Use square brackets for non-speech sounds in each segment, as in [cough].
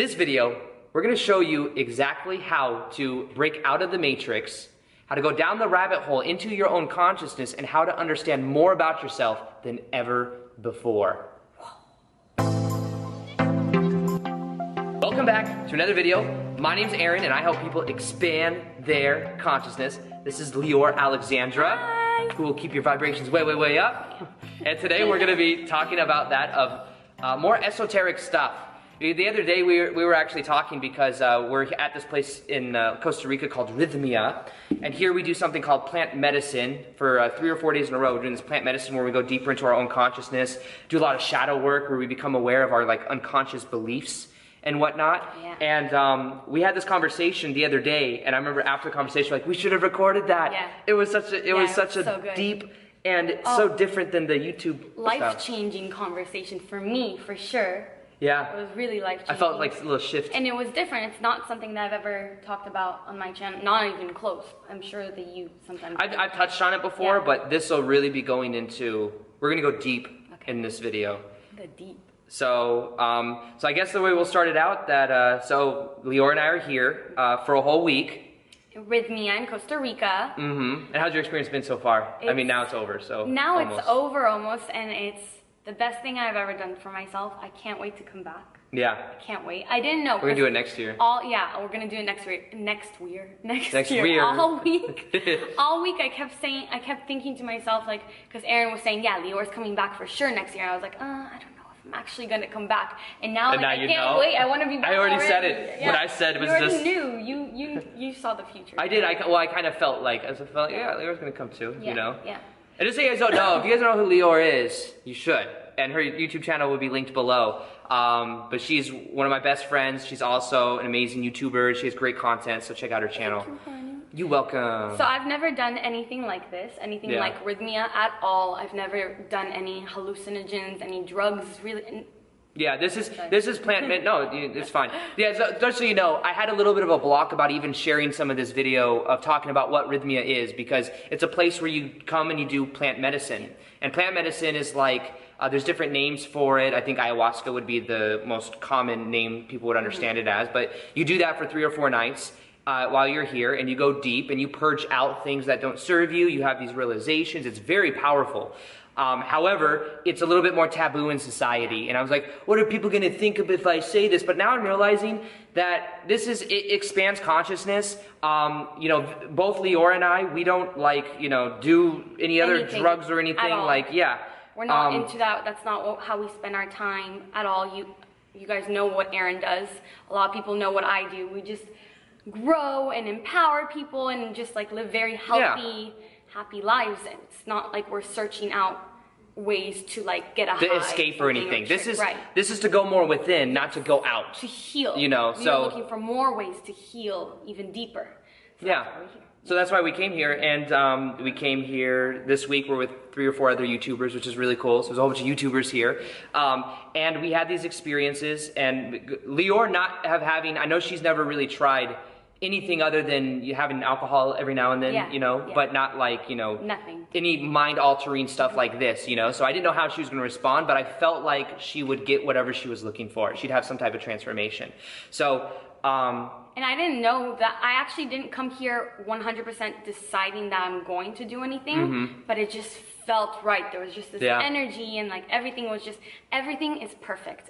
this video, we're gonna show you exactly how to break out of the matrix, how to go down the rabbit hole into your own consciousness, and how to understand more about yourself than ever before. Welcome back to another video. My name's Aaron, and I help people expand their consciousness. This is Leeor Alexandra, Hi. who will keep your vibrations way, way, way up. And today we're gonna be talking about that of uh, more esoteric stuff. The the other day we were, we were actually talking because uh, we're at this place in uh, Costa Rica called Rythmia, and here we do something called plant medicine for uh, three or four days in a row. We're doing this plant medicine where we go deeper into our own consciousness, do a lot of shadow work where we become aware of our like unconscious beliefs and whatnot. Yeah. And um, we had this conversation the other day, and I remember after the conversation, like we should have recorded that. Yeah. It was such a it Yeah, was it such was a so deep and Oh. so different than the YouTube life changing conversation for me, for sure. It was really life changing. I felt like a little shift. And it was different. It's not something that I've ever talked about on my channel. Not even close. I'm sure that you sometimes. I've, I've touched on it before, Yeah. but this will really be going into. We're gonna go deep Okay. in this video. the deep. So, um, so I guess the way we'll start it out that uh, so Leeor and I are here uh, for a whole week. Rythmia in Costa Rica. Mm-hmm. And how's your experience been so far? I mean, now it's over, so Now almost. it's over almost, and it's the best thing I've ever done for myself. I can't wait to come back. Yeah, I can't wait. I didn't know. we're gonna do it next year. All yeah, we're gonna do it next week. Next year. [laughs] Next, Next year. year. All week. [laughs] all week I kept saying, I kept thinking to myself, like, because Aaron was saying, yeah, Leeor's coming back for sure next year. And I was like, uh, I don't know if I'm actually gonna come back. And now, And like, now I can't know. wait. I want to be back. I already said it. Yeah. What I said was just you already just- knew. You you you saw the future. I did. I well, I kind of felt like I felt like, yeah, Leo's gonna come too. Yeah, You know. Yeah. And just so you guys don't know, if you guys don't know who Leeor is, you should. And her YouTube channel will be linked below. Um, but she's one of my best friends. She's also an amazing YouTuber. She has great content, so check out her channel. You welcome. So I've never done anything like this, anything Yeah. like rythmia at all. I've never done any hallucinogens, any drugs, really. Yeah, this is this is plant. Med- no, it's fine. Yeah, so, just so you know, I had a little bit of a block about even sharing some of this video of talking about what Rythmia is because it's a place where you come and you do plant medicine, and plant medicine is like uh, there's different names for it. I think ayahuasca would be the most common name people would understand it as, but you do that for three or four nights. Uh, while you're here, and you go deep and you purge out things that don't serve you, you have these realizations. It's very powerful. Um, however, it's a little bit more taboo in society. And I was like, what are people going to think of if I say this? But now I'm realizing that this is, it expands consciousness. Um, you know, both Leeor and I, we don't like, you know, do any other Anything drugs or anything. Like, yeah. We're not Um, into that. That's not how we spend our time at all. You, you guys know what Aaron does. A lot of people know what I do. We just grow and empower people and just like live very healthy, happy lives. And it's not like we're searching out ways to like get a high, escape or anything. This is right this is to go more within, not to go out. to heal. You know, we so- looking for more ways to heal even deeper. So Yeah. that's why we're here. So that's why we came here, and um, we came here this week. We're with three or four other YouTubers, which is really cool. So there's a whole bunch of YouTubers here, um, and we had these experiences. And Leeor not have having, I know she's never really tried anything other than you having alcohol every now and then, Yeah, you know, yeah. but not like you know Nothing. any mind altering stuff like this, you know. So I didn't know how she was going to respond, but I felt like she would get whatever she was looking for. She'd have some type of transformation. So. Um, And I didn't know that I actually didn't come here 100% deciding that I'm going to do anything, but it just felt right. There was just this Mm-hmm. Yeah. energy and like everything was just everything is perfect.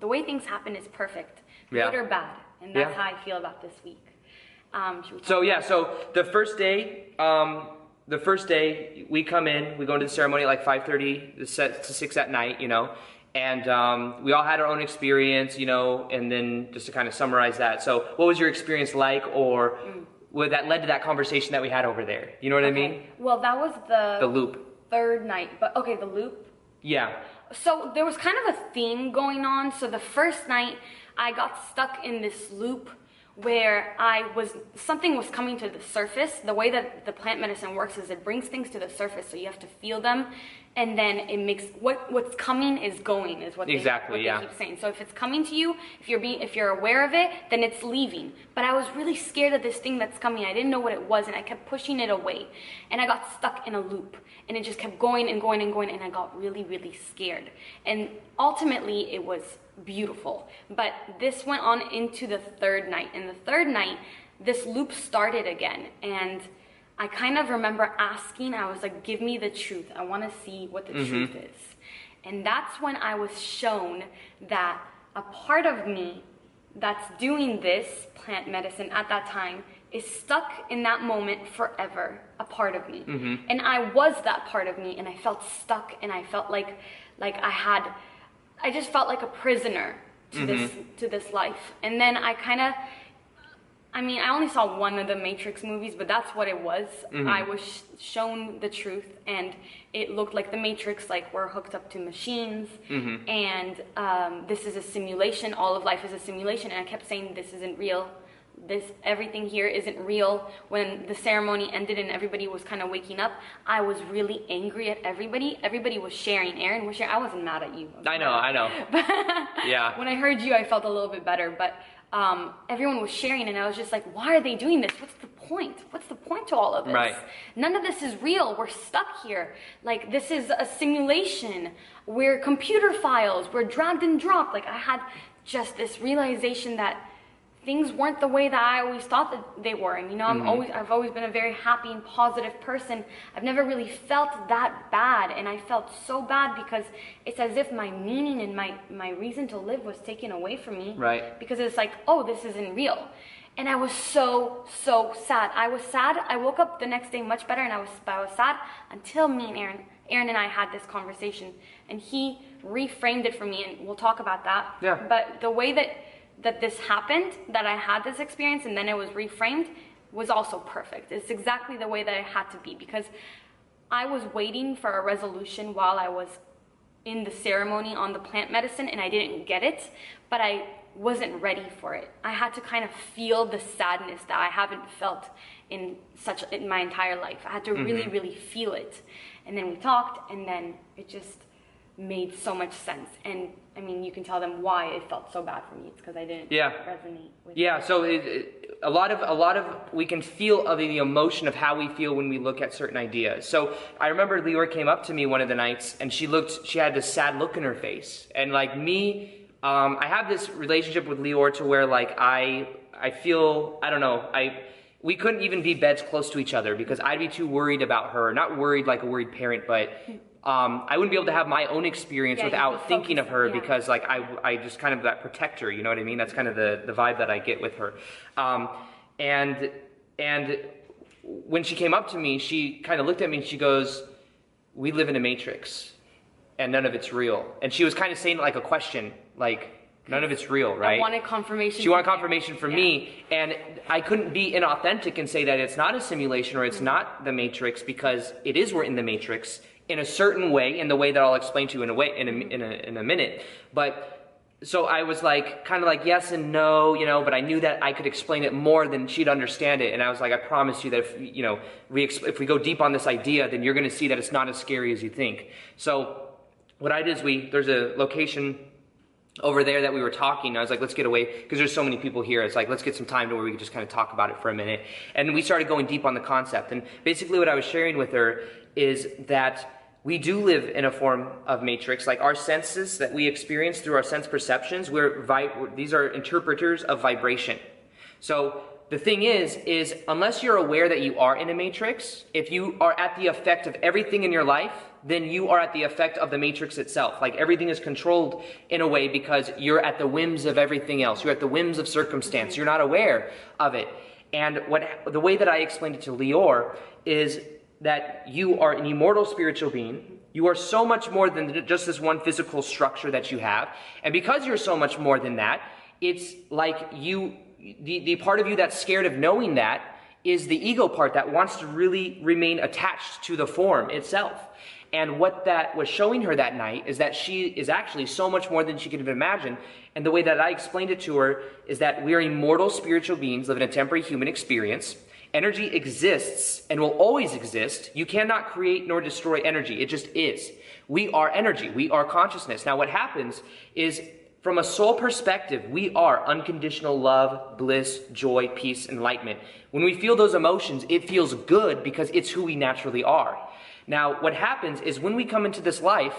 The way things happen is perfect, good or bad, and that's how I feel about this week. Um, should we talk So yeah, so the first day, um, the first day we come in, we go into the ceremony at like 5:30 to to six at night, you know, and um, we all had our own experience, you know, and then just to kind of summarize that. So what was your experience like, or what that led to that conversation that we had over there? You know what I mean? Well, that was the, The loop. third night, but okay, the loop. Yeah. So there was kind of a theme going on. So the first night, I got stuck in this loop where I was something was coming to the surface. The way that the plant medicine works is it brings things to the surface, so you have to feel them, and then it makes what what's coming is going is what they, Exactly, what yeah. they keep saying. So if it's coming to you, if you're being if you're aware of it, then it's leaving. But I was really scared of this thing that's coming. I didn't know what it was, and I kept pushing it away, and I got stuck in a loop, and it just kept going and going and going, and I got really really scared. And ultimately, it was beautiful. But this went on into the third night, and the third night, this loop started again, and I kind of remember asking, I was like, give me the truth. I want to see what the mm-hmm. truth is. And that's when I was shown that a part of me that's doing this plant medicine at that time is stuck in that moment forever, a part of me. Mm-hmm. And I was that part of me and I felt stuck and I felt like like I had I just felt like a prisoner to this mm-hmm. to this life. And then I kind of I mean, I only saw one of the Matrix movies, but that's what it was. I was sh- shown the truth, and it looked like the Matrix, like we're hooked up to machines, and um, this is a simulation. All of life is a simulation, and I kept saying this isn't real. This everything here isn't real. When the ceremony ended and everybody was kind of waking up, I was really angry at everybody. Everybody was sharing. Aaron was sharing. I wasn't mad at you. was I know, I know. [laughs] Yeah. [laughs] when I heard you, I felt a little bit better. But um, everyone was sharing, and I was just like, why are they doing this? What's the point? What's the point to all of this? Right. None of this is real. We're stuck here. Like, this is a simulation. We're computer files. We're dragged and dropped. Like, I had just this realization that things weren't the way that I always thought that they were. And you know, I'm mm-hmm. always I've always been a very happy and positive person. I've never really felt that bad, and I felt so bad because it's as if my meaning and my my reason to live was taken away from me. Right. Because it's like, oh, this isn't real. And I was so so sad. I was sad. I woke up the next day much better, and I was I was sad until me and Aaron Aaron and I had this conversation, and he reframed it for me, and we'll talk about that. Yeah. But the way that that this happened, that I had this experience and then it was reframed, was also perfect. It's exactly the way that it had to be because I was waiting for a resolution while I was in the ceremony on the plant medicine and I didn't get it, but I wasn't ready for it. I had to kind of feel the sadness that I haven't felt in such in my entire life. I had to really mm-hmm. really feel it. And then we talked and then it just made so much sense. And I mean, you can tell them why it felt so bad for me. It's because I didn't Yeah. resonate with Yeah, so it, it, a lot of a lot of we can feel of the emotion of how we feel when we look at certain ideas. So I remember Leora came up to me one of the nights and she looked she had this sad look in her face. And like me, um, I have this relationship with Leora to where like I I feel I don't know, I we couldn't even be beds close to each other because I'd be too worried about her. Not worried like a worried parent, but um, I wouldn't be able to have my own experience Yeah, without thinking of her yeah. because like I, I just kind of that protector, you know what I mean? That's kind of the, the vibe that I get with her. Um, and and when she came up to me, she kind of looked at me and she goes, "We live in a matrix, and none of it's real." And she was kind of saying it like a question, like none of it's real, right? I wanted confirmation. She wanted confirmation from Yeah. me, and I couldn't be inauthentic and say that it's not a simulation or it's not the Matrix because it is. We're in the Matrix in a certain way, in the way that I'll explain to you in a way in a, in a, in a minute. But so I was like, kind of like yes and no, you know. But I knew that I could explain it more than she'd understand it, and I was like, I promise you that if you know we if we go deep on this idea, then you're going to see that it's not as scary as you think. So what I did is we there's a location over there that we were talking. I was like, let's get away because there's so many people here. It's like, let's get some time to where we can just kind of talk about it for a minute. And we started going deep on the concept. And basically, what I was sharing with her is that we do live in a form of matrix. Like our senses that we experience through our sense perceptions, we're vi- these are interpreters of vibration. So the thing is, is unless you're aware that you are in a matrix, if you are at the effect of everything in your life, then you are at the effect of the matrix itself. Like everything is controlled in a way because you're at the whims of everything else. You're at the whims of circumstance. You're not aware of it. And what the way that I explained it to Leeor is that you are an immortal spiritual being. You are so much more than just this one physical structure that you have. And because you're so much more than that, it's like you, the, the part of you that's scared of knowing that is the ego part that wants to really remain attached to the form itself. And what that was showing her that night is that she is actually so much more than she could have imagined. And the way that I explained it to her is that we are immortal spiritual beings living a temporary human experience. Energy exists and will always exist. You cannot create nor destroy energy. It just is. We are energy. We are consciousness. Now, what happens is from a soul perspective, we are unconditional love, bliss, joy, peace, enlightenment. When we feel those emotions, it feels good because it's who we naturally are. Now, what happens is when we come into this life,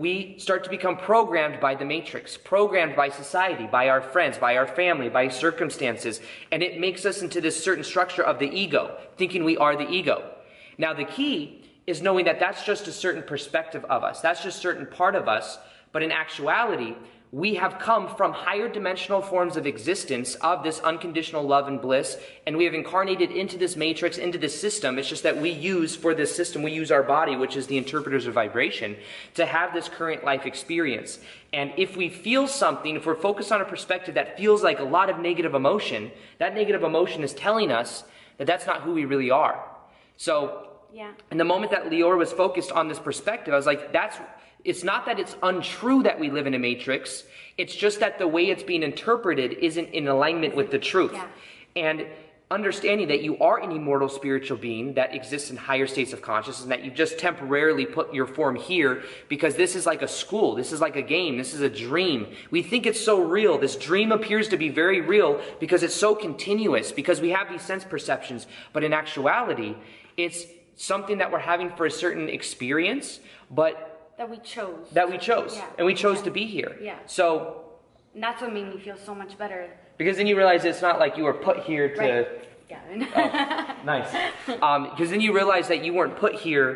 we start to become programmed by the matrix, programmed by society, by our friends, by our family, by circumstances, and it makes us into this certain structure of the ego, thinking we are the ego. Now, the key is knowing that that's just a certain perspective of us, that's just a certain part of us, but in actuality, we have come from higher dimensional forms of existence of this unconditional love and bliss, and we have incarnated into this matrix, into this system. It's just that we use for this system, we use our body, which is the interpreters of vibration, to have this current life experience. And if we feel something, if we're focused on a perspective that feels like a lot of negative emotion, that negative emotion is telling us that that's not who we really are. So, Yeah. in the moment that Leora was focused on this perspective, I was like, that's it's not that it's untrue that we live in a matrix. It's just that the way it's being interpreted isn't in alignment with the truth. Yeah. And understanding that you are an immortal spiritual being that exists in higher states of consciousness and that you've just temporarily put your form here because this is like a school. This is like a game. This is a dream. We think it's so real. This dream appears to be very real because it's so continuous, because we have these sense perceptions. But in actuality, it's something that we're having for a certain experience, but That we chose. that we chose. Yeah. And we chose Yeah. to be here. Yeah. So, and that's what made me feel so much better. because then you realize it's not like you were put here to. Right. Yeah. Nice. Because then you realize that you weren't put here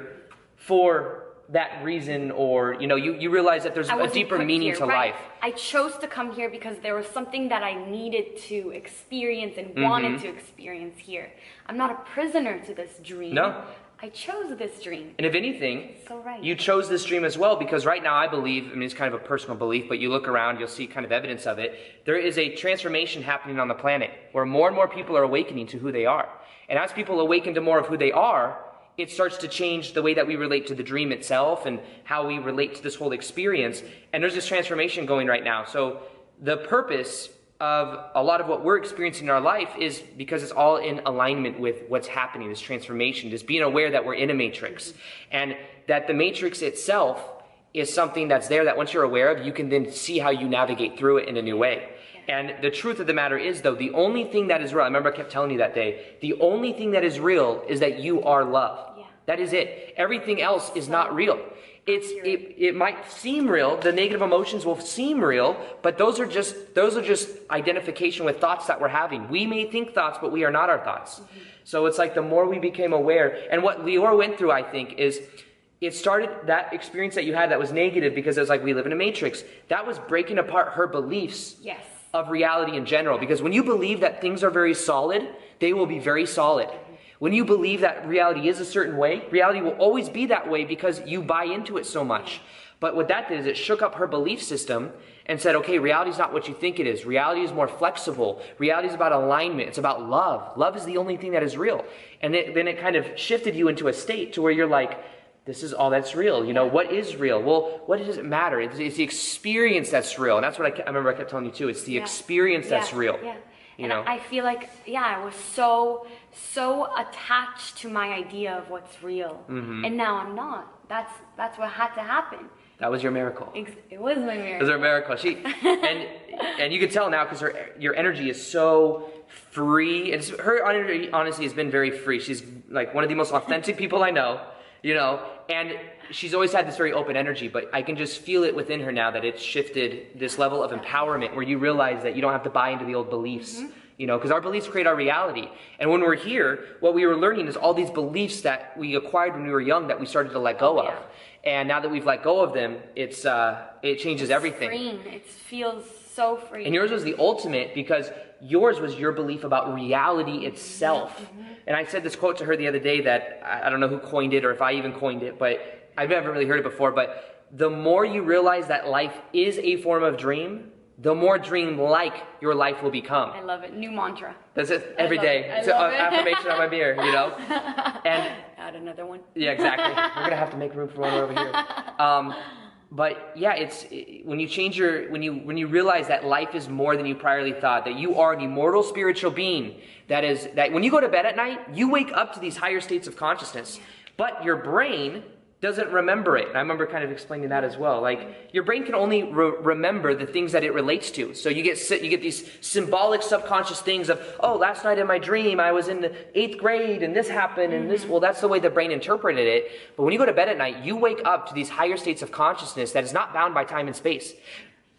for that reason, or, you know, you, you realize that there's a deeper meaning here, to right. life. I chose to come here because there was something that I needed to experience and Mm-hmm. wanted to experience here. I'm not a prisoner to this dream. No. I chose this dream. And if anything, So right. you chose this dream as well because right now I believe, I mean, it's kind of a personal belief, but you look around, you'll see kind of evidence of it. There is a transformation happening on the planet where more and more people are awakening to who they are. And as people awaken to more of who they are, it starts to change the way that we relate to the dream itself and how we relate to this whole experience. And there's this transformation going right now. So the purpose of a lot of what we're experiencing in our life is because it's all in alignment with what's happening, this transformation, just being aware that we're in a matrix. And that the matrix itself is something that's there that once you're aware of, you can then see how you navigate through it in a new way. And the truth of the matter is, though, the only thing that is real, I remember I kept telling you that day, the only thing that is real is that you are love. Yeah. That is it. Everything else is not real. It's it, it might seem real. The negative emotions will seem real, but those are just those are just identification with thoughts that we're having. We may think thoughts, but we are not our thoughts. Mm-hmm. So it's like the more we became aware, and what Leora went through, I think, is it started that experience that you had that was negative because it was like we live in a matrix. That was breaking apart her beliefs Yes. of reality in general. Because when you believe that things are very solid, they will be very solid. When you believe that reality is a certain way, reality will always be that way because you buy into it so much. But what that did is it shook up her belief system and said, okay, reality is not what you think it is. Reality is more flexible. Reality is about alignment. It's about love. Love is the only thing that is real. And it, then it kind of shifted you into a state to where you're like, this is all that's real. You know, what is real? Well, what does it matter? It's, it's the experience that's real. And that's what I, I remember I kept telling you too. It's the Yeah. experience that's Yeah, real. Yeah. You and know? I feel like, yeah, I was so, so attached to my idea of what's real. Mm-hmm. And now I'm not. That's, that's what had to happen. That was your miracle. It was my It miracle. was her miracle. She and [laughs] and you can tell now because her your energy is so free. It's her energy honestly has been very free. She's like one of the most authentic people I know. You know, and she's always had this very open energy. But I can just feel it within her now that it's shifted this level of empowerment where you realize that you don't have to buy into the old beliefs. You know, because our beliefs create our reality. And when we're here, what we were learning is all these beliefs that we acquired when we were young that we started to let go Oh, yeah. of. And now that we've let go of them, it's uh, it changes everything. Freeing. It feels so free. And yours was the ultimate because yours was your belief about reality itself. Mm-hmm. And I said this quote to her the other day that I don't know who coined it or if I even coined it, but I've never really heard it before. But the more you realize that life is a form of dream, the more dream-like your life will become. I love it. New mantra. That's it every day. it. It's an it. affirmation on my mirror, you know. [laughs] And Add another one. yeah, exactly. We're gonna have to make room for one over here. [laughs] Um, but yeah, it's when you change your when you when you realize that life is more than you priorly thought, that you are an immortal spiritual being. That is that when you go to bed at night, you wake up to these higher states of consciousness, but your brain doesn't remember it. And I remember kind of explaining that as well. Like your brain can only re- remember the things that it relates to. So you get you get these symbolic subconscious things of, oh, last night in my dream I was in the eighth grade and this happened and this. Mm-hmm. Well, that's the way the brain interpreted it. But when you go to bed at night, you wake up to these higher states of consciousness that is not bound by time and space.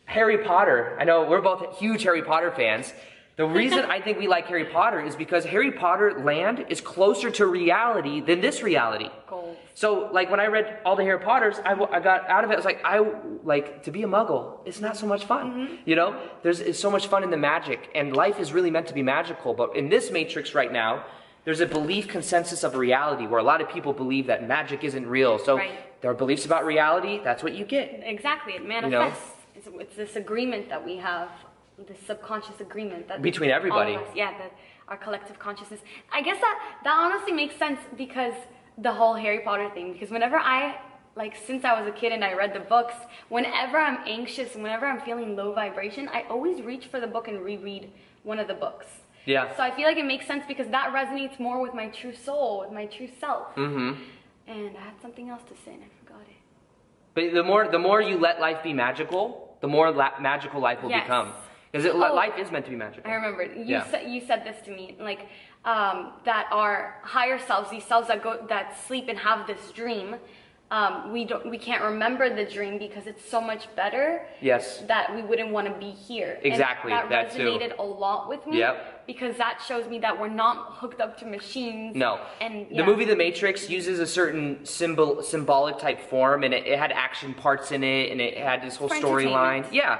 Harry Potter. I know we're both huge Harry Potter fans. The reason I think we like Harry Potter is because Harry Potter land is closer to reality than this reality. Goals. So, like when I read all the Harry Potters, I, I got out of it. I was like, I like to be a Muggle. It's not so much fun, Mm-hmm. you know. There's it's so much fun in the magic, and life is really meant to be magical. But in this Matrix right now, there's a belief consensus of reality where a lot of people believe that magic isn't real. So Right. there are beliefs about reality. That's what you get. Exactly, it manifests. You It's, it's this agreement that we have, this subconscious agreement that Between everybody. us- yeah, that our collective consciousness. I guess that that honestly makes sense because the whole Harry Potter thing. Because whenever I like since I was a kid and I read the books, whenever I'm anxious, whenever I'm feeling low vibration, I always reach for the book and reread one of the books. Yeah. So I feel like it makes sense because that resonates more with my true soul, with my true self. Mm-hmm. And I had something else to say and I forgot it. But the more the more you let life be magical, the more la- magical life will Yes. become. Because Oh. life is meant to be magical. I remember you Yeah. said you said this to me, like um, that our higher selves, these selves that go that sleep and have this dream, um, we don't we can't remember the dream because it's so much better Yes. that we wouldn't want to be here. And Exactly, that, that too. resonated a lot with me. Yep. Because that shows me that we're not hooked up to machines. No. And The movie The Matrix uses a certain symbol, symbolic type form, and it, it had action parts in it, and it had this whole storyline. entertainment. Yeah.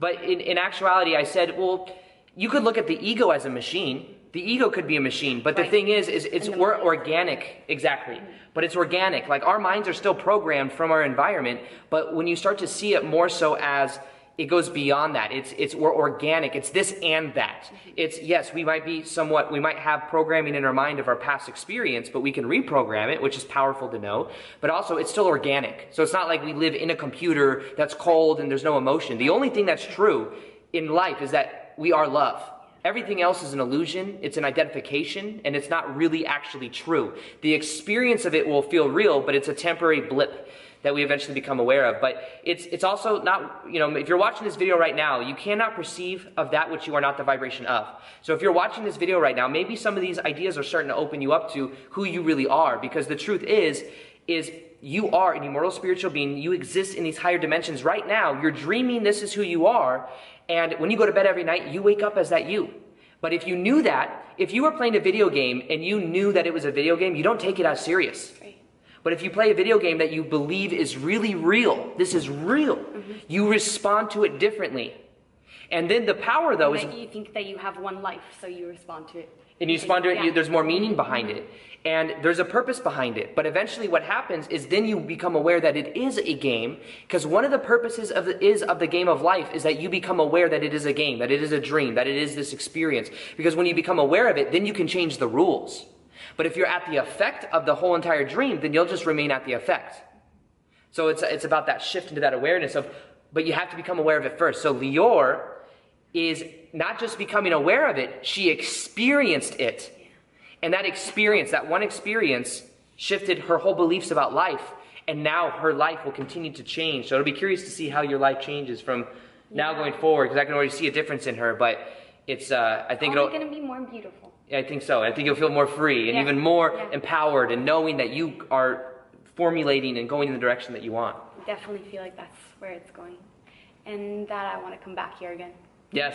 But in, in actuality, I said, well, you could look at the ego as a machine. The ego could be a machine, but the thing is, is it's we're organic, exactly. But it's organic. Like our minds are still programmed from our environment, but when you start to see it more so as it goes beyond that. It's it's we're organic. It's this and that. Mm-hmm. It's yes, we might be somewhat we might have programming in our mind of our past experience, but we can reprogram it, which is powerful to know. But also it's still organic. So it's not like we live in a computer that's cold and there's no emotion. The only thing that's true in life is that we are love. Everything else is an illusion, it's an identification, and it's not really actually true. The experience of it will feel real, but it's a temporary blip that we eventually become aware of. But it's it's also not, you know, if you're watching this video right now, you cannot perceive of that which you are not the vibration of. So if you're watching this video right now, maybe some of these ideas are starting to open you up to who you really are, because the truth is, is you are an immortal spiritual being. You exist in these higher dimensions right now. You're dreaming this is who you are. And when you go to bed every night, you wake up as that you. But if you knew that, if you were playing a video game and you knew that it was a video game, you don't take it as serious. Right. But if you play a video game that you believe is really real, this is real, Mm-hmm. you respond to it differently. And then the power, though, is you think that you have one life, so you respond to it. and you respond to it, Yeah. you, there's more meaning behind it. And there's a purpose behind it. But eventually, what happens is then you become aware that it is a game. Because one of the purposes of the, is of the game of life is that you become aware that it is a game, that it is a dream, that it is this experience. Because when you become aware of it, then you can change the rules. But if you're at the effect of the whole entire dream, then you'll just remain at the effect. So it's, it's about that shift into that awareness of, but you have to become aware of it first. So Leeor is not just becoming aware of it, she experienced it. And that experience, that one experience, shifted her whole beliefs about life. And now her life will continue to change. So it'll be curious to see how your life changes from now going forward, because I can already see a difference in her. But it's, uh, I think Only it'll, gonna be more beautiful. I think so. I think you'll feel more free and Yeah. even more Yeah. empowered and knowing that you are formulating and going in the direction that you want. Definitely feel like that's where it's going, and that I want to come back here again. Yes.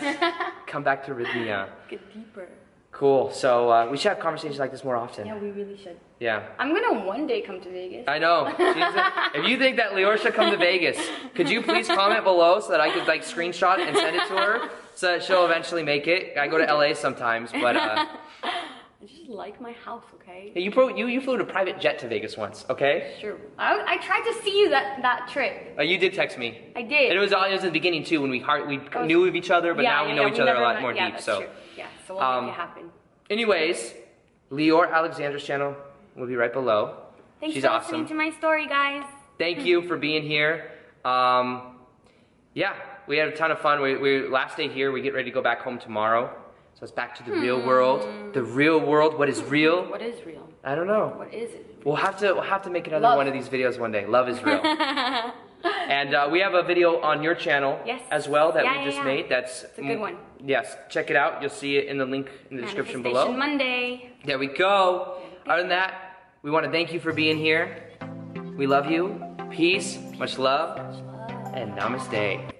[laughs] Come back to Rythmia. Get deeper. Cool. So uh, we should have conversations like this more often. Yeah, we really should. Yeah. I'm gonna one day come to Vegas. I know. A- [laughs] if you think that Leeor should come to Vegas, could you please comment below so that I could like screenshot and send it to her so that she'll eventually make it? I go to LA sometimes, but uh, [laughs] I just like my house, okay? Hey, you, pro- you you flew a private jet to Vegas once, okay? Sure. I, I tried to see you that that trip. Uh, you did text me. I did. And it was it was in the beginning too when we heart we was- knew of each other, but yeah, now we yeah, know yeah, each other a lot met- more deep. So, true. So we'll Um, make it happen. anyways, Leeor Alexandra's channel will be right below. Thanks She's for awesome. listening to my story, guys. Thank you for being here. Um, yeah, we had a ton of fun. We, we last day here. We get ready to go back home tomorrow. So it's back to the real world. The real world. What is real? What is real? I don't know. What is it? We'll have to we'll have to make another Love. one of these videos one day. Love is real. [laughs] and uh, we have a video on your channel Yes. as well that Yeah, we just yeah. made. That's It's a good one. Yes, check it out. You'll see it in the link in the description below. Monday. There we go. Other than that, we want to thank you for being here. We love you. Peace, much love, and namaste.